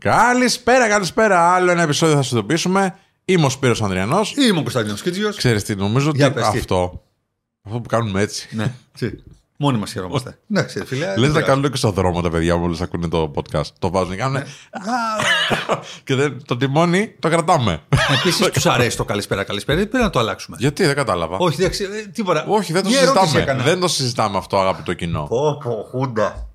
Καλησπέρα, καλησπέρα. Άλλο ένα επεισόδιο θα σας ειδοποιήσουμε. Είμαι ο Σπύρος Ανδριανός. Είμαι ο Κωνσταντίνο Κίτζιος. Ξέρεις τι, νομίζω ότι Για πες τι. αυτό, αυτό που κάνουμε έτσι. Ναι, τσι. Μόνοι μας χαιρόμαστε. Εντάξει, φίλε. Λες να κάνουν και στο δρόμο τα παιδιά μόλις ακούνε το podcast. Το βάζουν και κάνουν. και δεν, το τιμόνι το κρατάμε. Επίσης, τους αρέσει το καλησπέρα, καλησπέρα. Πρέπει να το αλλάξουμε. Γιατί δεν κατάλαβα. Όχι, εντάξει, ε, τίποτα. Όχι, δεν το Μια ερώτηση συζητάμε. έκανα. Δεν το συζητάμε αυτό, αγαπητό κοινό. Πω, πω, χούντα.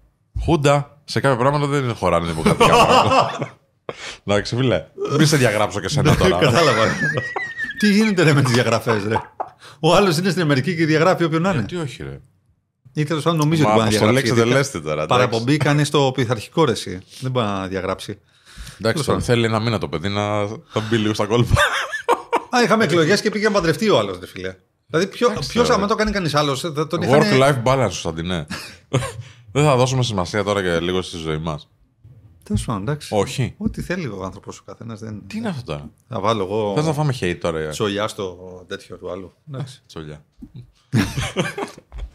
Χούντα, σε κάποια πράγματα δεν χωράνε δημοκρατικά πράγματα. Εντάξει, φίλε. Μη σε διαγράψω και σένα τώρα. Κατάλαβα. Τι γίνεται ρε με τις διαγραφές, ρε; Ο άλλος είναι στην Αμερική και διαγράφει όποιον να είναι. Τι όχι, ρε; Ή τέλος πάντων νομίζω ότι Μα μπορεί να αποστολή διαγράψει. γιατί εξετελέστη τώρα. εντάξει. Παραπομπή κάνει στο πειθαρχικό ρε, εσύ. Δεν μπορεί να διαγράψει. Εντάξει, τώρα θέλει ένα μήνα το παιδί να θα μπει λίγο στα κόλπα. Α, είχαμε εκλογές και πήγε να παντρευτεί ο άλλος, ρε φίλε. Δηλαδή, ποιο, Εντάξει, ποιος, τώρα. άμα το κάνει κανείς άλλος, θα τον είχαν. Work-life balance, Κωνσταντινέ. Δεν θα δώσουμε σημασία τώρα και λίγο στη ζωή μας. Τέλος πάντων, εντάξει. Όχι. Ό,τι θέλει ο άνθρωπος ο καθένας. Δεν... Τι είναι αυτό τώρα; Θα βάλω εγώ Θες να φάμε hate τώρα, ε, τσολιά στο τέτοιο του άλλου. Εντάξει. τσολιά.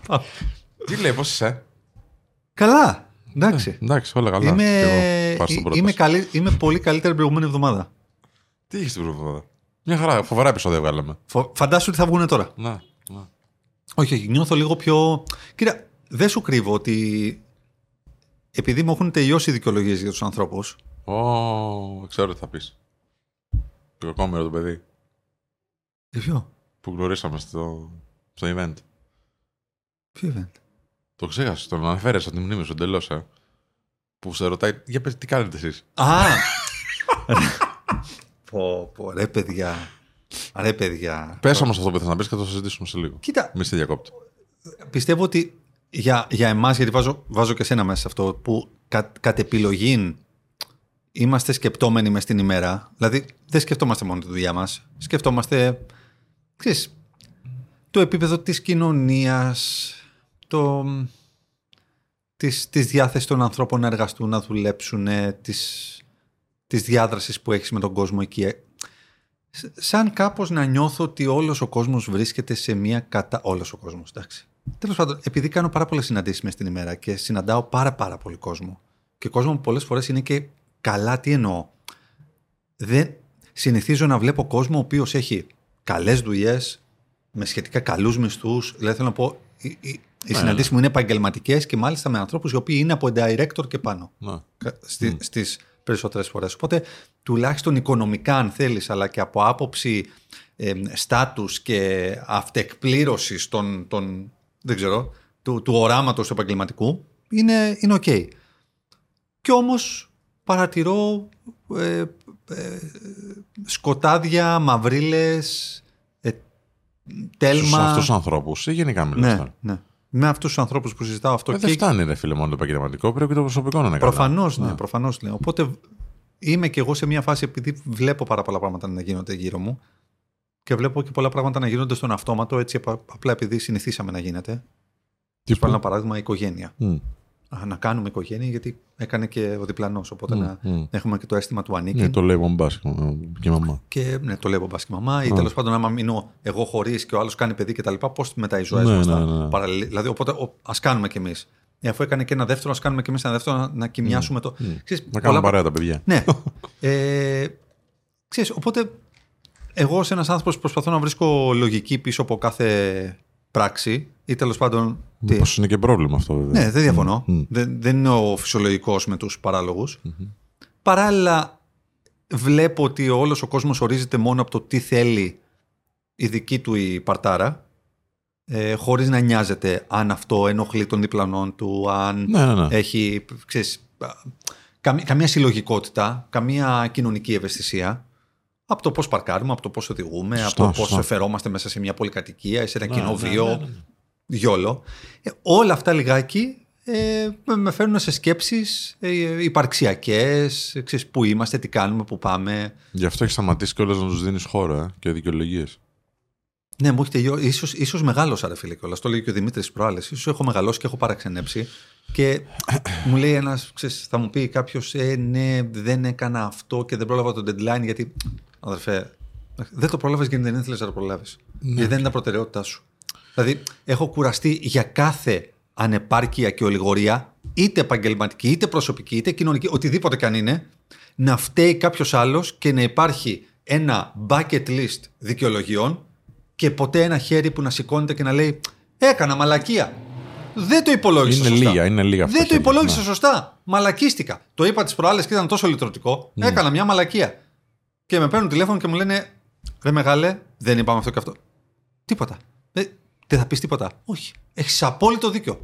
Α, Τι λέει, πώς είσαι; Καλά. Εντάξει. Εντάξει, όλα καλά. Είμαι, Και εγώ πάω στην ε- πρόταση. είμαι, καλή, είμαι πολύ καλύτερη την προηγούμενη εβδομάδα. Τι έχεις την προηγούμενη εβδομάδα; Μια χαρά, φοβερά επεισόδια βγάλαμε. Φο- Φαντάσου ότι θα βγουν τώρα. Να, να. Όχι, όχι, νιώθω λίγο πιο. Κοίτα, δεν σου κρύβω ότι επειδή μου έχουν τελειώσει οι δικαιολογίες για τους ανθρώπους. Ω, ξέρω τι θα πεις. Το κακόμερο το παιδί Για ποιο; που γνωρίσαμε στο, στο event. Ποιο event; Το ξέχασες, τον αναφέρε από τη μνήμη σου εντελώς, ε. Που σε ρωτάει, για πες, τι κάνετε εσείς; Α! πω, πω, ρε παιδιά. Ρε παιδιά. Πες όμως αυτό που θες να πεις και θα το συζητήσουμε σε λίγο. Κοίτα, Μη σε διακόπτω. πιστεύω ότι για, για εμάς, γιατί βάζω, βάζω και σένα μέσα σε αυτό, που κα, κατ' επιλογή είμαστε σκεπτόμενοι μες την ημέρα. Δηλαδή, δεν σκεφτόμαστε μόνο τη δουλειά μας. Σκεφτόμαστε, ξέρεις, το επίπεδο της κοινωνίας, το, της, της διάθεσης των ανθρώπων να εργαστούν, να δουλέψουν, της, της διάδρασης που έχεις με τον κόσμο εκεί. Ε, σ- Σαν κάπως να νιώθω ότι όλος ο κόσμος βρίσκεται σε μια κατα... Όλος ο κόσμος, εντάξει. Τέλος πάντων, επειδή κάνω πάρα πολλές συναντήσεις μες την ημέρα και συναντάω πάρα πάρα πολύ κόσμο και κόσμο που πολλές φορές είναι και καλά, τι εννοώ. Δεν συνηθίζω να βλέπω κόσμο ο οποίος έχει καλές δουλειές, με σχετικά καλούς μισθούς. Δηλαδή θέλω να πω, οι, οι, οι Ναι, συναντήσεις μου είναι επαγγελματικές και μάλιστα με ανθρώπους οι οποίοι είναι από director και πάνω Να. κα- στη, στις περισσότερες φορές. Οπότε τουλάχιστον οικονομικά αν θέλεις αλλά και από άποψη ε, στάτους και αυτοεκπλήρωσης των, των, δεν ξέρω, του, του οράματος του επαγγελματικού είναι, είναι οκ. Και όμως παρατηρώ ε, ε, σκοτάδια, μαυρίλες, ε, Στου τέλμα. αυτούς τους ανθρώπους ή γενικά μιλάς ναι, τώρα; ναι. Με αυτούς τους ανθρώπους που συζητάω αυτό Ε, δεν φτάνει, ρε φίλε, μόνο το επαγγελματικό. Πρέπει και το προσωπικό να είναι καλά. Προφανώς, ναι, προφανώς, ναι. Οπότε είμαι και εγώ σε μια φάση επειδή βλέπω πάρα πολλά πράγματα να γίνονται γύρω μου και βλέπω και πολλά πράγματα να γίνονται στον αυτόματο έτσι απα- απλά επειδή συνηθίσαμε να γίνεται. Τι Σου πάρω ένα παράδειγμα, η οικογένεια. Μμ, Α, να κάνουμε οικογένεια γιατί έκανε και ο διπλανός. Οπότε μμ, να μμ. έχουμε και το αίσθημα του ανήκει. Ναι, το λέει μου μπάσκετ και η μαμά. Και ναι, το λέω μπα και μαμά, ή τέλος πάντων, άμα μείνω εγώ χωρίς και ο άλλος κάνει παιδί κτλ. Πώς μετά οι ζωέ Ναι, μας ναι, ναι. Δηλαδή, οπότε ας κάνουμε κι εμείς. Αφού έκανε και ένα δεύτερο, ας κάνουμε κι εμείς ένα δεύτερο να, να κοιμιάσουμε το. Ξέρεις, Να πολλά κάνουμε παρέα τα παιδιά. Ναι. ε, ξέρεις, οπότε εγώ ως ένας άνθρωπος προσπαθώ να βρίσκω λογική πίσω από κάθε πράξη ή τέλος πάντων... τι- Μήπως είναι και πρόβλημα αυτό, βέβαια. Ναι, δεν διαφωνώ. Μμ. Δεν, δεν είναι ο φυσιολογικός με τους παράλογους. Παράλληλα βλέπω ότι όλος ο κόσμος ορίζεται μόνο από το τι θέλει η δική του η παρτάρα ε, χωρίς να νοιάζεται αν αυτό ενοχλεί τον διπλανόν του, αν Ναι, ναι, ναι. έχει ξέρεις, α, καμ- καμία συλλογικότητα, καμία κοινωνική ευαισθησία. Από το πώς παρκάρουμε, από το πώς οδηγούμε, Σωστά, από το πώς σωστά. φερόμαστε μέσα σε μια πολυκατοικία ή σε ένα Ναι, κοινό ναι, βίο, ναι, ναι, ναι. γιόλο. Ε, όλα αυτά λιγάκι ε, με- με φέρνουν σε σκέψεις ε, υπαρξιακές, ε, ξέρεις, πού είμαστε, τι κάνουμε, πού πάμε. Γι' αυτό έχεις σταματήσει κιόλας να τους δίνεις χώρο ε, και δικαιολογίες. Ναι, μου έχει τελειώσει. Ίσως, ίσως μεγάλωσα, ρε φίλε, κιόλας. Το λέει και ο Δημήτρης προάλλες. Ίσως έχω μεγαλώσει και έχω παραξενέψει. Και μου λέει ένας, ξέρεις, θα μου πει κάποιος, ε, ναι, δεν έκανα αυτό και δεν πρόλαβα το deadline γιατί, αδερφέ, δεν το πρόλαβες γιατί δεν ήθελες να το προλάβεις. Γιατί δεν είναι τα προτεραιότητά σου. Δηλαδή, έχω κουραστεί για κάθε ανεπάρκεια και ολιγορία, είτε επαγγελματική, είτε προσωπική, είτε κοινωνική, οτιδήποτε και αν είναι, να φταίει κάποιος άλλος και να υπάρχει ένα bucket list δικαιολογιών και ποτέ ένα χέρι που να σηκώνεται και να λέει Έκανα μαλακία. Δεν το υπολόγισα Είναι σωστά. λίγα, είναι λίγα αυτά Δεν το χέρια, υπολόγισα ναι. σωστά. Μαλακίστηκα. Το είπα τις προάλλες και ήταν τόσο λυτρωτικό. Έκανα μια μαλακία. Και με παίρνουν τηλέφωνο και μου λένε Ρε μεγάλε, δεν είπαμε αυτό και αυτό. Τίποτα. Ε, δεν θα πεις τίποτα. Όχι. Έχεις απόλυτο δίκιο.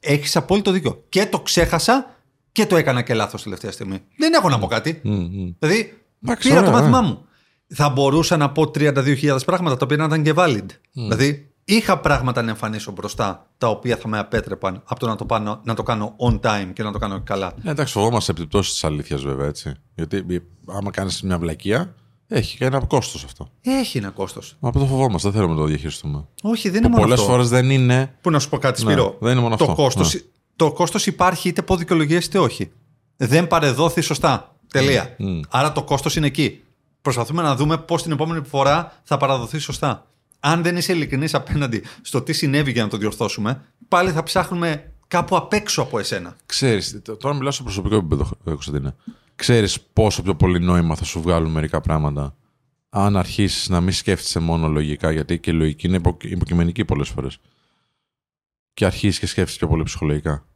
Έχεις απόλυτο δίκιο. Και το ξέχασα και το έκανα και λάθος τελευταία στιγμή. Δεν έχω να πω κάτι. Μμ, μμ. Δηλαδή, Εντάξει, πήρα ωραία, το μάθημά ωραία. μου. Θα μπορούσα να πω 32.000 πράγματα τα οποία να ήταν και valid. Δηλαδή, είχα πράγματα να εμφανίσω μπροστά τα οποία θα με απέτρεπαν από το να το, πάνω, να το κάνω on time και να το κάνω καλά. Ναι, εντάξει, φοβόμαστε επιπτώσεις της αλήθειας βέβαια έτσι. Γιατί ε, άμα κάνεις μια βλακεία, έχει και ένα κόστος αυτό. Έχει ένα κόστος. Μα αυτό το φοβόμαστε, δεν θέλουμε να το διαχειριστούμε. Όχι, δεν είναι μόνο Πολλές αυτό. φορές δεν είναι. Πού να σου πω κάτι, Ναι, Σπύρο; δεν είναι μόνο το αυτό. Κόστος, Ναι. Το κόστος υπάρχει είτε από δικαιολογίε είτε όχι. Δεν παρεδόθη σωστά. Τελεία. Μμ. Άρα το κόστος είναι εκεί. Προσπαθούμε να δούμε πώς την επόμενη φορά θα παραδοθεί σωστά. Αν δεν είσαι ειλικρινής απέναντι στο τι συνέβη για να το διορθώσουμε, πάλι θα ψάχνουμε κάπου απ' έξω από εσένα. Ξέρεις, τ- τώρα μιλάω στο προσωπικό επίπεδο, ε, Κωνσταντίνε. Ξέρεις πόσο πιο πολύ νόημα θα σου βγάλουν μερικά πράγματα αν αρχίσεις να μην σκέφτεσαι μόνο λογικά, γιατί και η λογική είναι υπο- υποκειμενική πολλές φορές. Και αρχίσει και σκέφτεσαι πιο πολύ ψυχολογικά.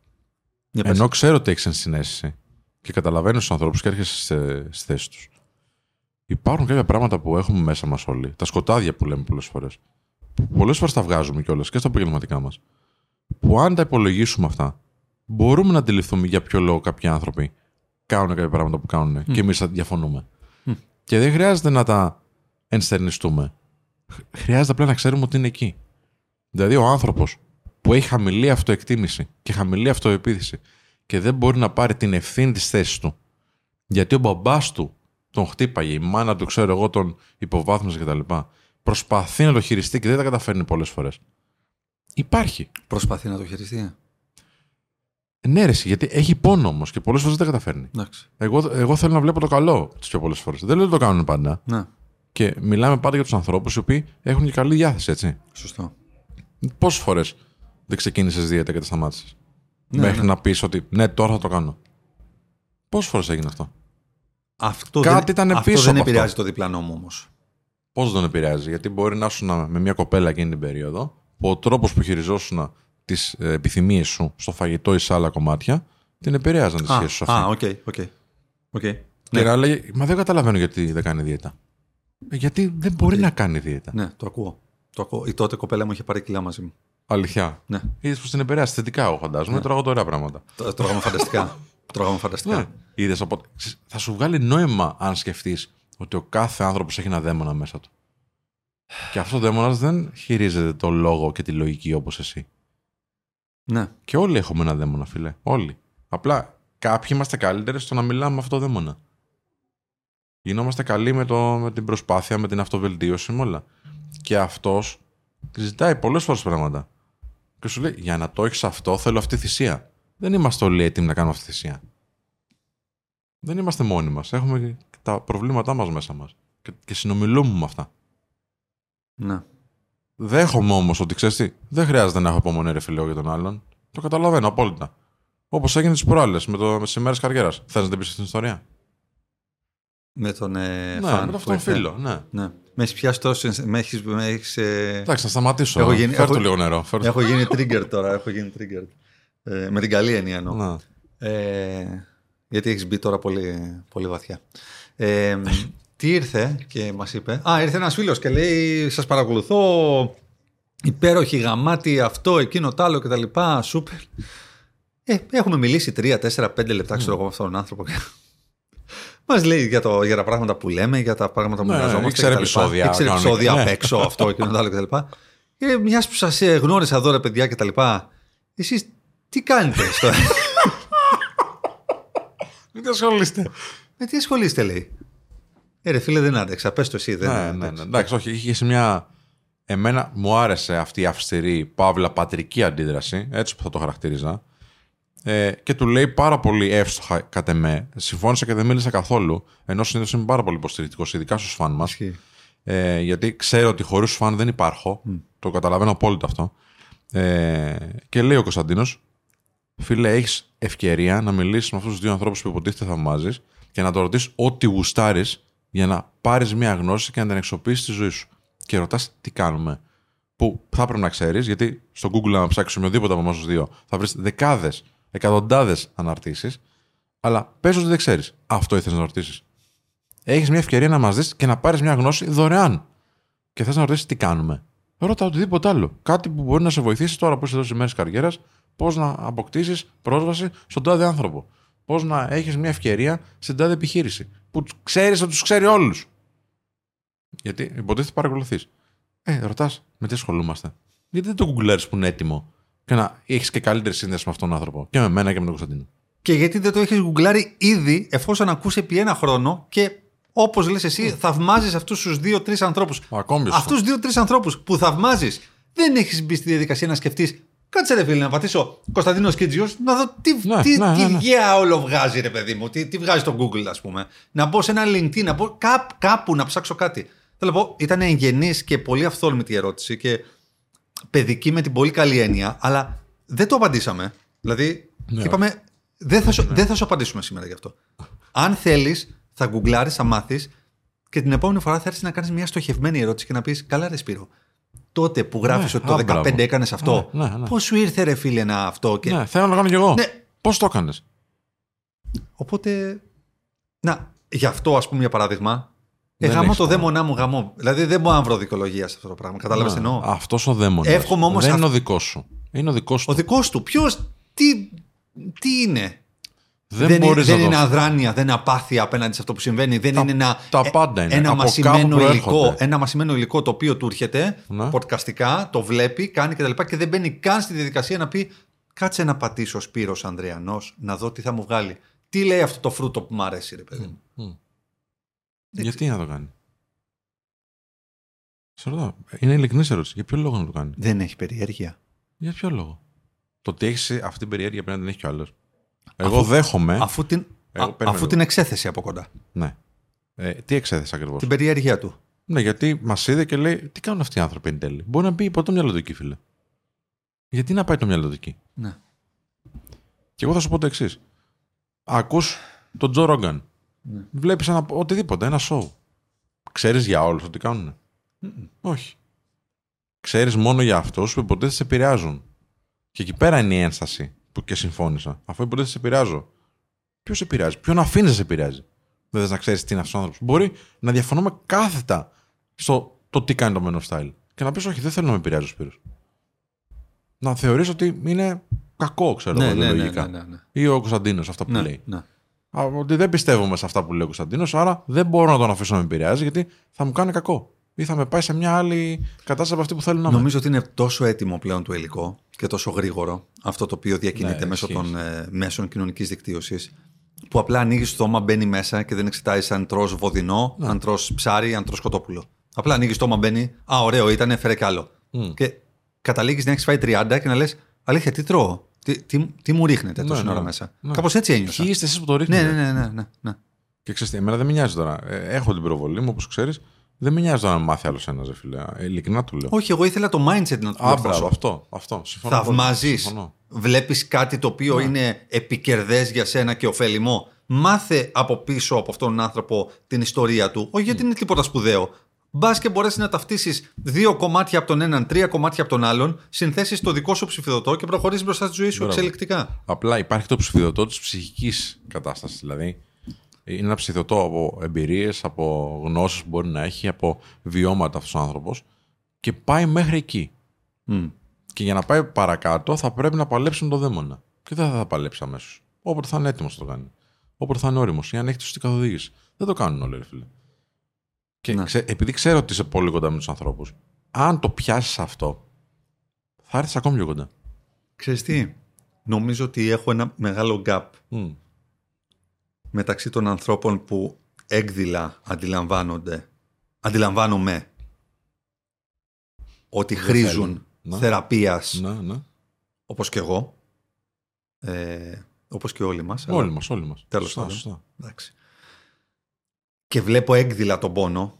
Για πες. Ενώ ξέρω ότι έχεις ενσυναίσθηση και καταλαβαίνει τους ανθρώπους και έρχεσαι σε- στη θέση τους. Υπάρχουν κάποια πράγματα που έχουμε μέσα μας όλοι. Τα σκοτάδια που λέμε πολλές φορές. Πολλές φορές τα βγάζουμε κιόλας και στα επαγγελματικά μας. Που αν τα υπολογίσουμε αυτά, μπορούμε να αντιληφθούμε για ποιο λόγο κάποιοι άνθρωποι κάνουν κάποια πράγματα που κάνουν και εμείς διαφωνούμε. Και δεν χρειάζεται να τα ενστερνιστούμε. Χ- Χρειάζεται απλά να ξέρουμε ότι είναι εκεί. Δηλαδή, ο άνθρωπος που έχει χαμηλή αυτοεκτίμηση και χαμηλή αυτοεπίθεση και δεν μπορεί να πάρει την ευθύνη της θέσης του, γιατί ο μπαμπάς του τον χτύπαγε, η μάνα του, ξέρω εγώ, τον υποβάθμιζε κτλ. Προσπαθεί να το χειριστεί και δεν τα καταφέρνει πολλές φορές. Υπάρχει. Προσπαθεί να το χειριστεί. Ναι, ρε, εσύ, γιατί έχει πόνο όμως και πολλές φορές δεν τα καταφέρνει. Εντάξει. Εγώ, εγώ θέλω να βλέπω το καλό τις πιο πολλές φορές. Δεν λέω ότι το κάνουν πάντα. Ναι, Και μιλάμε πάντα για τους ανθρώπους οι οποίοι έχουν και καλή διάθεση, έτσι. σωστό. Πόσες φορές δεν ξεκίνησες δίαιτα και τα σταμάτησες; Ναι, Μέχρι ναι. να πεις ότι ναι, τώρα θα το κάνω. Πόσες φορές έγινε αυτό; Αυτό Κάτι δεν, ήταν αυτό πίσω δεν από αυτό. επηρεάζει το διπλανό μου όμως. Πώς δεν τον επηρεάζει, Γιατί μπορεί να ήσουν με μια κοπέλα εκείνη την περίοδο, που ο τρόπος που χειριζόσουν τις επιθυμίες σου στο φαγητό ή σε άλλα κομμάτια, την επηρέαζαν τις σχέσεις σου Α, αυτή. οκ, οκ. οκ. Και Ναι. να λέει, Μα δεν καταλαβαίνω γιατί δεν κάνει δίαιτα. Ε, Γιατί δεν μπορεί να κάνει δίαιτα. Ναι, το ακούω. Το ακούω. Η τότε κοπέλα μου είχε πάρει κιλά μαζί μου. Αλήθεια. Ναι. Είδες πως την επηρέασε θετικά, εγώ φαντάζομαι. Ναι. Τρώγω ωραία πράγματα. Το- Τρώγαμε φανταστικά. Τρώγαμε φανταστικά. Ναι. Είδες, οπότε, ξέρεις, θα σου βγάλει νόημα αν σκεφτείς ότι ο κάθε άνθρωπος έχει ένα δαίμονα μέσα του. Και αυτός ο δαίμονας δεν χειρίζεται το λόγο και τη λογική όπως εσύ. Ναι. Και όλοι έχουμε ένα δαίμονα, φίλε. Όλοι. Απλά κάποιοι είμαστε καλύτεροι στο να μιλάμε με αυτό το δαίμονα. Γινόμαστε καλοί με, το, με την προσπάθεια, με την αυτοβελτίωση, με όλα. Και αυτός ζητάει πολλές φορές πράγματα. Και σου λέει: Για να το έχεις αυτό, θέλω αυτή τη θυσία. Δεν είμαστε όλοι έτοιμοι να κάνουμε αυτή τη θυσία. Δεν είμαστε μόνοι μας. Έχουμε και τα προβλήματά μας μέσα μας. Και, και συνομιλούμε με αυτά. ναι. Δέχομαι όμως ότι ξέρεις τι, δεν χρειάζεται να έχω υπομονή ρε φιλέο για τον άλλον. Το καταλαβαίνω απόλυτα. Όπως έγινε τι προάλλες με, το, με τις ημέρες καριέρας. Θες να την πεις την ιστορία; Με τον ε, ναι, φαν με που αυτόν τον ήρθε. φίλο. Ναι. Ναι. Με έχεις πιάσει τόσο. Με έχεις, με έχεις, ε, Εντάξει, να σταματήσω. Έχω Έχω γίνει- Φέρ έχω- του λίγο νερό. Φέρ του- έχω γίνει trigger τώρα. Έχω γίνει trigger. Ε, με την καλή έννοια εννοώ. Ναι. Ε, γιατί έχεις μπει τώρα πολύ, πολύ βαθιά. Ε, τι ήρθε και μας είπε; Α, ήρθε ένας φίλος και λέει: Σας παρακολουθώ. Υπέροχη γαμάτι αυτό, εκείνο, τ' άλλο κτλ. Σούπερ. Ε, έχουμε μιλήσει 3, 4, 5 λεπτά, ξέρω εγώ, με αυτόν τον άνθρωπο. Μας λέει για, το, για τα πράγματα που λέμε, για τα πράγματα που Ναι, μοιραζόμαστε. ήξερε κτλ. επεισόδια, Ήξερε κανονικά. επεισόδια Ναι. απ' έξω, αυτό, εκείνο, τ' άλλο κτλ. Και μιας που σας γνώρισα εδώ, ρε παιδιά κτλ. Εσείς τι κάνετε στο. Μην τα ασχολείστε. Με τι ασχολείστε, λέει. Ε, ρε φίλε, δεν άντεξα. Πες το εσύ, δεν Ναι, ναι, ναι. Εντάξει, όχι, είχε σε μια. Εμένα μου άρεσε αυτή η αυστηρή, παύλα, πατρική αντίδραση, έτσι που θα το χαρακτήριζα. Ε, και του λέει πάρα πολύ εύστοχα κατ' εμέ. Συμφώνησα και δεν μίλησα καθόλου. Ενώ συνήθως είμαι πάρα πολύ υποστηρικτικός, ειδικά στους φαν μας. Ισχύει. Ε, γιατί ξέρω ότι χωρίς φαν δεν υπάρχω. Το καταλαβαίνω απόλυτα αυτό. Ε, και λέει ο Κωνσταντίνος, φίλε, έχεις ευκαιρία να μιλήσεις με αυτούς τους δύο ανθρώπους που υποτίθεται θαυμάζεις και να το ρωτήσεις ό,τι γουστάρεις για να πάρεις μια γνώση και να την εξοπλίσει στη ζωή σου. Και ρωτάς τι κάνουμε. Που θα πρέπει να ξέρεις, γιατί στο Google, να ψάξεις οποιοδήποτε από εμάς τους δύο, θα βρεις δεκάδες, εκατοντάδες αναρτήσεις, αλλά πες ότι δεν ξέρεις. Αυτό ήθελες να ρωτήσεις. Έχεις μια ευκαιρία να μας δεις και να πάρεις μια γνώση δωρεάν. Και θες να ρωτήσεις τι κάνουμε. Ρώτα οτιδήποτε άλλο. Κάτι που μπορεί να σε βοηθήσει τώρα που είσαι εδώ στις μέρες καριέρας, πώς να αποκτήσεις πρόσβαση στον τάδε άνθρωπο. Πώς να έχεις μια ευκαιρία στην τάδε επιχείρηση. Που ξέρεις ότι τους ξέρει όλους. Γιατί υποτίθεται παρακολουθείς. Ε, ρωτάς με τι ασχολούμαστε. Γιατί δεν το γκουγκλέρει που είναι έτοιμο; Και να έχεις και καλύτερη σύνδεση με αυτόν τον άνθρωπο. Και με μένα και με τον Κωνσταντίνο. Και γιατί δεν το έχεις γκουγκλάρει ήδη εφόσον ακούσει επί ένα χρόνο και όπως λες εσύ, θαυμάζεις αυτούς τους δύο-τρεις ανθρώπους. Ακόμη Αυτούς του δύο-τρεις ανθρώπους που θαυμάζεις, δεν έχεις μπει στη διαδικασία να σκεφτείς. Κάτσε ρε φίλε να πατήσω Κωνσταντίνος Κίτζιος να δω τι, Ναι, τι, ναι, τι ναι, ναι. γέα όλο βγάζει ρε παιδί μου, τι, τι βγάζει στο Google ας πούμε. Να μπω σε ένα LinkedIn, να μπω κάπου, κάπου να ψάξω κάτι. Θέλω να πω, ήταν εγγενής και πολύ αυθόρμητη η ερώτηση και παιδική με την πολύ καλή έννοια, αλλά δεν το απαντήσαμε. Δηλαδή, Ναι. είπαμε, δεν θα, σου, δεν θα σου απαντήσουμε σήμερα γι' αυτό. Αν θέλεις, θα γκουγκλάρεις, θα μάθεις και την επόμενη φορά θα έρθεις να κάνεις μια στοχευμένη ερώτηση και να πεις: Καλά, ρε Σπύρο. Τότε που γράφεις Ναι, ότι το α, 15 μπράβο. έκανες αυτό, Ναι, ναι, ναι. πώς σου ήρθε, ρε φίλε, να αυτό. Και... Ναι, θέλω να το κάνω κι εγώ. Ναι. Πώς το έκανες; Οπότε. Να, γι' αυτό, ας πούμε, για παράδειγμα. Ε, Δεν γαμώ έχεις το πράγμα. δαίμονά μου γαμώ. Δηλαδή δεν μπορώ να βρω δικαιολογία σε αυτό το πράγμα. Κατάλαβες τι εννοώ. Αυτός ο δαίμονας. Εύχομαι όμως Δεν αυ- είναι ο δικός σου. Είναι ο δικός Ο του. δικός του. Ποιος. Τι, τι είναι; Δεν, δεν, μπορείς είναι, δεν να είναι το. αδράνεια, δεν είναι απάθεια απέναντι σε αυτό που συμβαίνει. Δεν Τα- είναι ένα, τα ε, πάντα είναι. ένα Από μασημένο κάπου υλικό, προέρχονται. ένα μασημένο υλικό το οποίο του έρχεται Ναι. πορτκαστικά, το βλέπει, κάνει κτλ. Και, και δεν μπαίνει καν στη διαδικασία να πει κάτσε να πατήσω Σπύρος Ανδρεανός, να δω τι θα μου βγάλει. Τι λέει αυτό το φρούτο που μου αρέσει, ρε παιδί μου. Γιατί να το κάνει; Σε ρωτάω. Είναι ειλικρινής ερώτηση. Για ποιο λόγο να το κάνει; Δεν έχει περιέργεια. Για ποιο λόγο; Το ότι έχεις αυτή την περιέργεια πρέπει να την έχει κι ο άλλος. Εγώ δέχομαι. Αφού την, Εγώ α- περίμενα αφού λίγο. την εξέθεσε από κοντά. Ναι. Ε, τι εξέθεσε ακριβώς; Την περιέργεια του. Ναι, γιατί μας είδε και λέει: Τι κάνουν αυτοί οι άνθρωποι εν τέλει; Μπορεί να μπει υπό το μυαλό του εκεί, φίλε. Γιατί να πάει το μυαλό του εκεί; Ναι. Και εγώ θα σου πω το εξής. Ακούς τον Τζο Ρόγκαν. Ναι. Βλέπεις ένα, οτιδήποτε, ένα σοου. Ξέρεις για όλους τι κάνουν. Όχι. Ξέρεις μόνο για αυτούς που υποτίθεται σε επηρεάζουν. Και εκεί πέρα είναι η ένσταση που και συμφώνησα. Αφού υποτίθεται σε επηρεάζω. Ποιος σε επηρεάζει, ποιον αφήνει να σε επηρεάζει. Δεν θες να ξέρεις τι είναι αυτός ο άνθρωπος. Μπορεί να διαφωνούμε κάθετα στο το τι κάνει το Men of Style. Και να πεις, Όχι, δεν θέλω να με επηρεάζει ο Σπύρος. Να θεωρείς ότι είναι κακό, ξέρω Ναι, εγώ, ναι, ναι, λογικά. ναι, ναι, ναι. Ή ο Κωνσταντίνος, αυτά που Ναι, λέει. Ναι. Α, ότι δεν πιστεύουμε σε αυτά που λέει ο Κωνσταντίνος, άρα δεν μπορώ να τον αφήσω να με επηρεάζει, γιατί θα μου κάνει κακό. Ή θα με πάει σε μια άλλη κατάσταση από αυτή που θέλω να είμαι. Νομίζω ότι είναι τόσο έτοιμο πλέον το υλικό και τόσο γρήγορο αυτό το οποίο διακινείται Ναι, μέσω ισχύει. των ε, μέσων κοινωνικής δικτύωσης. Που απλά ανοίγει το στόμα, μπαίνει μέσα και δεν εξετάζει αν τρως βοδινό, Ναι. αν τρως ψάρι, αν τρως κοτόπουλο. Απλά ανοίγει το στόμα, μπαίνει. Α, ωραίο ήταν, φέρε κι άλλο. Μμ. Και καταλήγεις να έχεις φάει 30 και να λες: Αλήθεια, τι τρώω, τι, τι, τι μου ρίχνετε Ναι, τόση ναι. ώρα μέσα; Ναι. Κάπως έτσι ένιωσα. Ποιοι είστε εσείς που το ρίχνετε; Ναι, ναι, ναι, ναι, ναι, ναι. Και ξέρετε, εμένα δεν με νοιάζει τώρα. Ε, έχω την προβολή μου, όπως ξέρεις. Δεν με νοιάζει τώρα να μάθει άλλος ένας, φίλε. Ε, ειλικρινά του λέω. Όχι, εγώ ήθελα το mindset να το Α, μπράβο, διορθώσω. αυτό. αυτό. Συμφωνώ πολύ. Θαυμάζεις. Συμφωνώ. Βλέπεις κάτι το οποίο Ναι. είναι επικερδές για σένα και ωφέλιμο. Μάθε από πίσω από αυτόν τον άνθρωπο την ιστορία του. Όχι γιατί είναι τίποτα σπουδαίο. Μπας και μπορέσεις να ταυτίσεις δύο κομμάτια από τον έναν, τρία κομμάτια από τον άλλον, συνθέσεις το δικό σου ψηφιδωτό και προχωρήσεις μπροστά στη ζωή σου Μπράβο. εξελικτικά. Απλά υπάρχει το ψηφιδωτό της ψυχικής κατάστασης. Δηλαδή, είναι ένα ψηφιδωτό από εμπειρίες, από γνώσεις που μπορεί να έχει, από βιώματα αυτός ο άνθρωπος και πάει μέχρι εκεί. Μμ. Και για να πάει παρακάτω θα πρέπει να παλέψει με το δαίμονα. Και δεν θα τα παλέψει αμέσως. Όποτε θα είναι έτοιμος το κάνει. Όποτε θα είναι όριμος ή αν έχει τη σωστή καθοδήγηση. Δεν το κάνουν όλοι, ρε φίλε. Και Ναι. ξέ- επειδή ξέρω ότι είσαι πολύ κοντά με τους ανθρώπους, αν το πιάσεις αυτό, θα έρθεις ακόμη πιο κοντά. Ξέρεις τι, νομίζω ότι έχω ένα μεγάλο gap Μμ. μεταξύ των ανθρώπων που έκδηλα αντιλαμβάνονται, αντιλαμβάνομαι ότι Δεν χρήζουν θέλουν. Ναι. θεραπείας Ναι, ναι. όπως και εγώ, ε, όπως και όλοι μας. αλλά- Όλοι μας, όλοι μας. Τέλος σωστά, πάντων. σωστά. Εντάξει. Και βλέπω έκδηλα τον πόνο,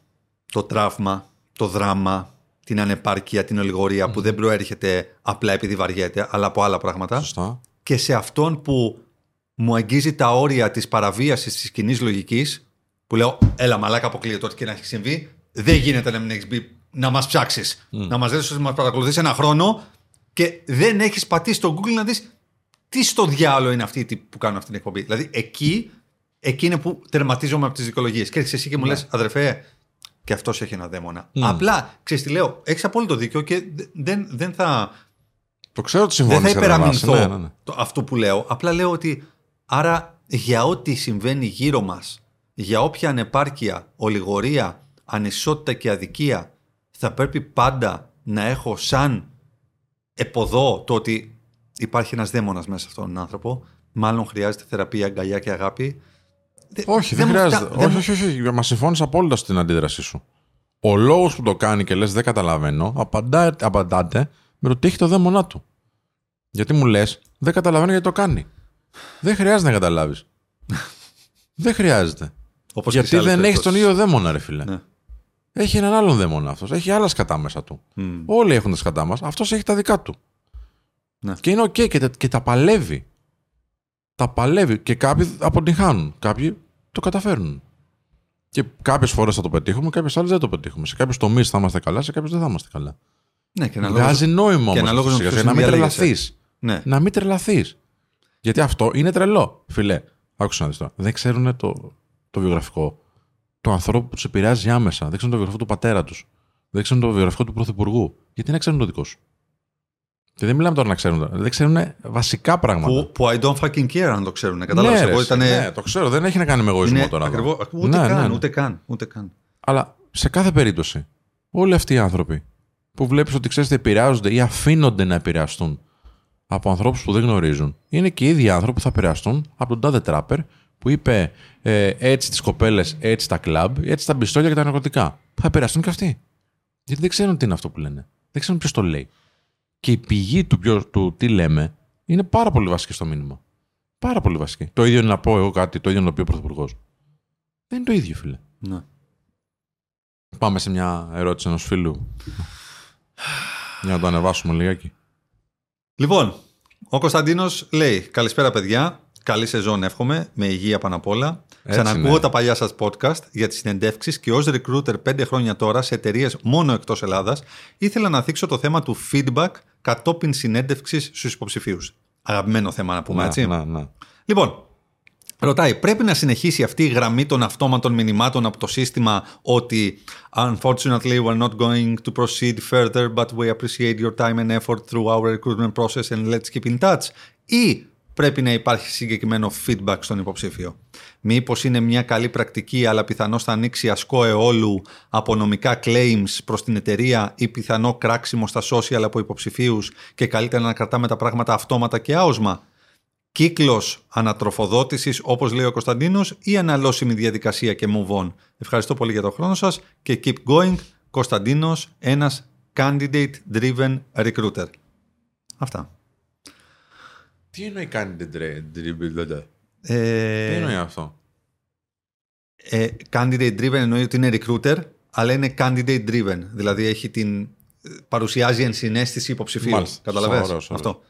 το τραύμα, το δράμα, την ανεπάρκεια, την ολιγορία που δεν προέρχεται απλά επειδή βαριέται, αλλά από άλλα πράγματα. Σωστά. Και σε αυτόν που μου αγγίζει τα όρια της παραβίασης της κοινή λογικής, που λέω, έλα μαλάκα αποκλείεται ό,τι και να έχει συμβεί, δεν γίνεται να μην έχεις μπει να μας ψάξεις. Να μας δεις ότι μας παρακολουθείς ένα χρόνο και δεν έχεις πατήσει στο Google να δεις τι στο διάλογο είναι αυτοί που κάνουν αυτή την εκπομπή. Δηλαδή εκεί, εκεί είναι που τερματίζομαι από τις δικαιολογίε. Και έρχεσαι εσύ και μου Ναι. λες, αδερφέ, και αυτός έχει ένα δαίμονα. Απλά, ξέρεις τι λέω, έχεις απόλυτο δίκιο και δεν, δεν θα. Το ξέρω ότι Δεν συμφωνεί θα υπεραμεινθώ Ναι, ναι, ναι. το, αυτό που λέω. Απλά λέω ότι άρα για ό,τι συμβαίνει γύρω μας, για όποια ανεπάρκεια, ολιγορία, ανισότητα και αδικία, θα πρέπει πάντα να έχω σαν εποδό το ότι υπάρχει ένας δαίμονας μέσα σε αυτόν τον άνθρωπο. Μάλλον χρειάζεται θεραπεία, αγκαλιά και αγάπη. Δε- Όχι, δεν, μου χρειάζεται. φτα- δεν όχι, μου- όχι, όχι, όχι. Μα συμφώνησα απόλυτα στην αντίδρασή σου. Ο λόγος που το κάνει και λες δεν καταλαβαίνω, απαντά, απαντάτε με το ότι έχει το δαίμονά του. Γιατί μου λες, δεν καταλαβαίνω γιατί το κάνει. Δεν χρειάζεται να καταλάβεις. δεν χρειάζεται. Όπως και σε γιατί άλλες δεν έχεις τον περιπτώσεις. ίδιο δαίμονα, ρε φίλε. Ναι. Έχει έναν άλλον δαίμονα αυτός. Έχει άλλα σκατά μέσα του. Μμ. Όλοι έχουν τα σκατά μας. Αυτός έχει τα δικά του. Ναι. Και είναι οκ και, τα- και τα παλεύει. Τα παλεύει και κάποιοι αποτυγχάνουν. Κάποιοι το καταφέρνουν. Και κάποιες φορές θα το πετύχουμε, κάποιες άλλες δεν το πετύχουμε. Σε κάποιους τομείς θα είμαστε καλά, σε κάποιους δεν θα είμαστε καλά. Ναι, και αναλόγως- Βγάζει νόημα και όμως. αναλόγως με Για ποιους να μην συνδιαλέγεσαι. τρελαθείς. Ναι. Να μην τρελαθείς. Γιατί αυτό είναι τρελό. Φιλέ, άκουσα να δεις τώρα. Δεν ξέρουν το, το βιογραφικό του ανθρώπου που τους επηρεάζει άμεσα. Δεν ξέρουν το βιογραφικό του πατέρα τους. Δεν ξέρουν το βιογραφικό του πρωθυπουργού. Γιατί να ξέρουν το δικό σου. Και δεν μιλάμε τώρα να ξέρουν. Δεν ξέρουν βασικά πράγματα. Που, που I don't fucking care αν το ξέρουν. Κατάλαβες, ναι, ρε, εγώ ήταν... ναι, το ξέρω. Δεν έχει να κάνει με εγωισμό είναι τώρα. εδώ. ακριβώς, ούτε, Ναι, καν, ναι, ναι. ούτε καν, ούτε καν. Αλλά σε κάθε περίπτωση, όλοι αυτοί οι άνθρωποι που βλέπεις ότι ξέρετε επηρεάζονται ή αφήνονται να επηρεαστούν από ανθρώπους που δεν γνωρίζουν, είναι και οι ίδιοι άνθρωποι που θα επηρεαστούν από τον τάδε τράπερ που είπε ε, έτσι τις κοπέλες, έτσι τα κλαμπ, έτσι τα πιστόλια και τα ναρκωτικά. Θα επηρεαστούν και αυτοί. Γιατί δεν ξέρουν τι είναι αυτό που λένε. Δεν ξέρουν ποιος το λέει. Και η πηγή του, ποιο, του τι λέμε είναι πάρα πολύ βασική στο μήνυμα. Πάρα πολύ βασική. Το ίδιο είναι να πω εγώ κάτι, το ίδιο είναι να πει ο Πρωθυπουργός. Δεν είναι το ίδιο, φίλε. Ναι. Πάμε σε μια ερώτηση ενός φίλου. Για να το ανεβάσουμε λιγάκι. Λοιπόν, ο Κωνσταντίνος λέει: Καλησπέρα, παιδιά. Καλή σεζόν, εύχομαι. Με υγεία πάνω απ' όλα. Έτσι, Ξανακούω ναι. τα παλιά σας podcast για τις συνεντεύξεις και ως recruiter πέντε χρόνια τώρα σε εταιρείες μόνο εκτός Ελλάδας, ήθελα να θίξω το θέμα του feedback κατόπιν συνέντευξης στους υποψηφίους. Αγαπημένο θέμα να πούμε, έτσι. Να, να. Λοιπόν, ρωτάει, πρέπει να συνεχίσει αυτή η γραμμή των αυτόματων μηνυμάτων από το σύστημα ότι Unfortunately, we're not going to proceed further, but we appreciate your time and effort through our recruitment process and let's keep in touch. Ή πρέπει να υπάρχει συγκεκριμένο feedback στον υποψήφιο. Μήπως είναι μια καλή πρακτική, αλλά πιθανώς θα ανοίξει ασκό αιώλου από νομικά claims προς την εταιρεία ή πιθανό κράξιμο στα social από υποψηφίους και καλύτερα να κρατάμε τα πράγματα αυτόματα και άοσμα κύκλος ανατροφοδότησης όπως λέει ο Κωνσταντίνος ή αναλώσιμη διαδικασία και move on. Ευχαριστώ πολύ για τον χρόνο σας και keep going. Κωνσταντίνος, ένας candidate driven recruiter. Αυτά. Τι εννοεί candidate driven, Τι Ε, εννοεί αυτό; ε, candidate driven εννοεί ότι είναι recruiter, αλλά είναι candidate driven. Δηλαδή έχει την, ε, παρουσιάζει ενσυναίσθηση υποψηφίου. Μάλιστα. Καταλαβαίνεις Ωραίος, ωραίος. αυτό.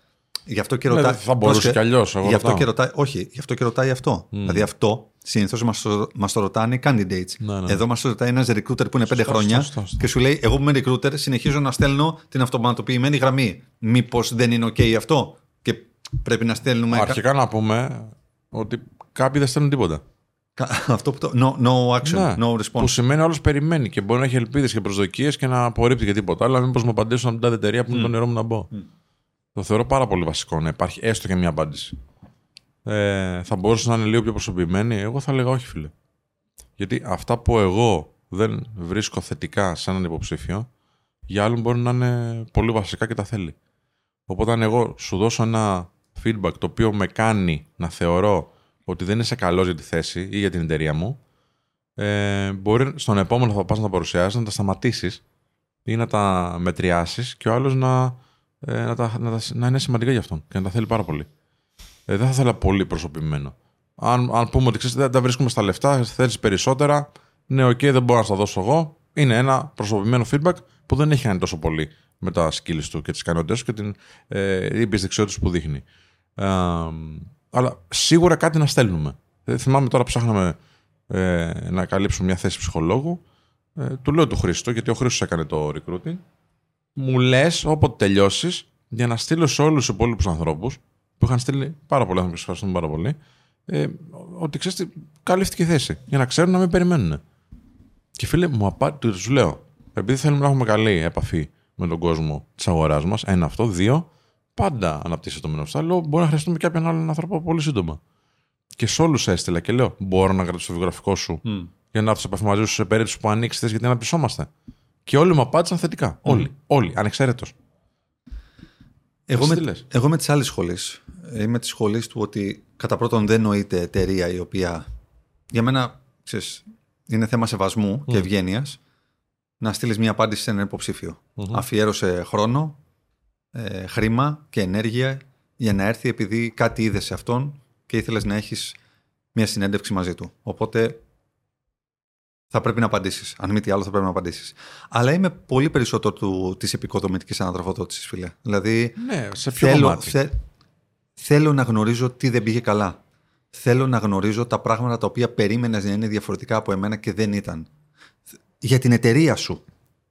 Γι' αυτό και Ναι, ρωτάει. θα μπορούσε πρόσεχε, κι αλλιώς, εγώ Γι' αυτό ρωτάω. και ρωτάει. Όχι, γι' αυτό και ρωτάει αυτό. Δηλαδή αυτό συνήθως μας το, μας το ρωτάνε οι candidates. Ναι, ναι. Εδώ μας το ρωτάει ένας recruiter που είναι πέντε Σωστό, χρόνια σωστό, σωστό. και σου λέει: Εγώ που είμαι recruiter, συνεχίζω να στέλνω την αυτοματοποιημένη γραμμή. Μήπως δεν είναι OK αυτό; και πρέπει να στέλνουμε. Αρχικά να πούμε ότι κάποιοι δεν στέλνουν τίποτα. κα- Αυτό που το. No, no action, Ναι. no response. Που σημαίνει όλος περιμένει και μπορεί να έχει ελπίδες και προσδοκίες και να απορρίπτει και τίποτα. Αλλά μήπως μου απαντήσουν από την τάδε εταιρεία που είναι το νερό μου να μπω. Το θεωρώ πάρα πολύ βασικό να υπάρχει έστω και μια απάντηση. Ε, θα μπορούσε να είναι λίγο πιο προσωπημένη. Εγώ θα έλεγα όχι, φίλε. Γιατί αυτά που εγώ δεν βρίσκω θετικά σε έναν υποψήφιο, για άλλον μπορεί να είναι πολύ βασικά και τα θέλει. Οπότε αν εγώ σου δώσω ένα feedback το οποίο με κάνει να θεωρώ ότι δεν είσαι καλός για τη θέση ή για την εταιρεία μου, ε, μπορεί στον επόμενο θα πας να τα παρουσιάσεις, να τα σταματήσεις ή να τα μετριάσεις και ο άλλος να, ε, να, τα, να, τα, να είναι σημαντικά για αυτόν και να τα θέλει πάρα πολύ. Ε, δεν θα ήθελα πολύ προσωπημένο. Αν, αν πούμε ότι ξέρεις, δεν τα βρίσκουμε στα λεφτά, θέλεις περισσότερα, ναι, οκ, δεν μπορώ να στα δώσω εγώ. Είναι ένα προσωποποιημένο feedback που δεν έχει κάνει τόσο πολύ με τα skills του και τις ικανότητες του και την ε, ήπιες δεξιότητες που δείχνει. Ε, αλλά σίγουρα κάτι να στέλνουμε. Ε, θυμάμαι τώρα ψάχναμε ε, να καλύψουμε μια θέση ψυχολόγου. Ε, του λέω του Χρήστο, γιατί ο Χρήστος έκανε το recruiting. Μου λες όποτε τελειώσεις, για να στείλω σε όλους τους υπόλοιπους ανθρώπους, που είχαν στείλει πάρα πολλοί άνθρωποι, ευχαριστούμε πάρα πολύ, ε, ότι ξέρεις, καλύφθηκε η θέση. Για να ξέρουν να μην περιμένουν. Και φίλε, μου απάντησε, τους λέω, επειδή θέλουμε να έχουμε καλή επαφή με τον κόσμο της αγοράς μας, ένα αυτό, δύο, πάντα αναπτύσσεται το μενό. Λέω, μπορεί να χρειαστούμε κάποιον άλλον άνθρωπο πολύ σύντομα. Και σε όλους έστειλα και λέω: Μπορώ να κρατήσω το βιογραφικό σου Mm. για να έρθω σε επαφή μαζί σου σε περίπτωση που ανοίξεις γιατί αναπτυσσόμαστε. Και όλοι μου απάντησαν θετικά. Όλοι. Όλοι. Ανεξαίρετος. Εγώ Εσύ με, τι λες; εγώ με τη άλλη σχολή. Είμαι της σχολής του ότι κατά πρώτον δεν νοείται εταιρεία η οποία για μένα ξέρεις, είναι θέμα σεβασμού και ευγένειας να στείλεις μια απάντηση σε έναν υποψήφιο. Αφιέρωσε χρόνο, ε, χρήμα και ενέργεια για να έρθει επειδή κάτι είδες σε αυτόν και ήθελες να έχεις μια συνέντευξη μαζί του. Οπότε θα πρέπει να απαντήσεις. Αν μη τι άλλο, θα πρέπει να απαντήσεις. Αλλά είμαι πολύ περισσότερο του, της επικοδομητικής ανατροφοδότησης, φίλε. Δηλαδή, Ναι, σε ποιο θέλω, κομμάτι; θε- θέλω να γνωρίζω τι δεν πήγε καλά. Θέλω να γνωρίζω τα πράγματα τα οποία περίμενες να είναι διαφορετικά από εμένα και δεν ήταν. Για την εταιρεία σου.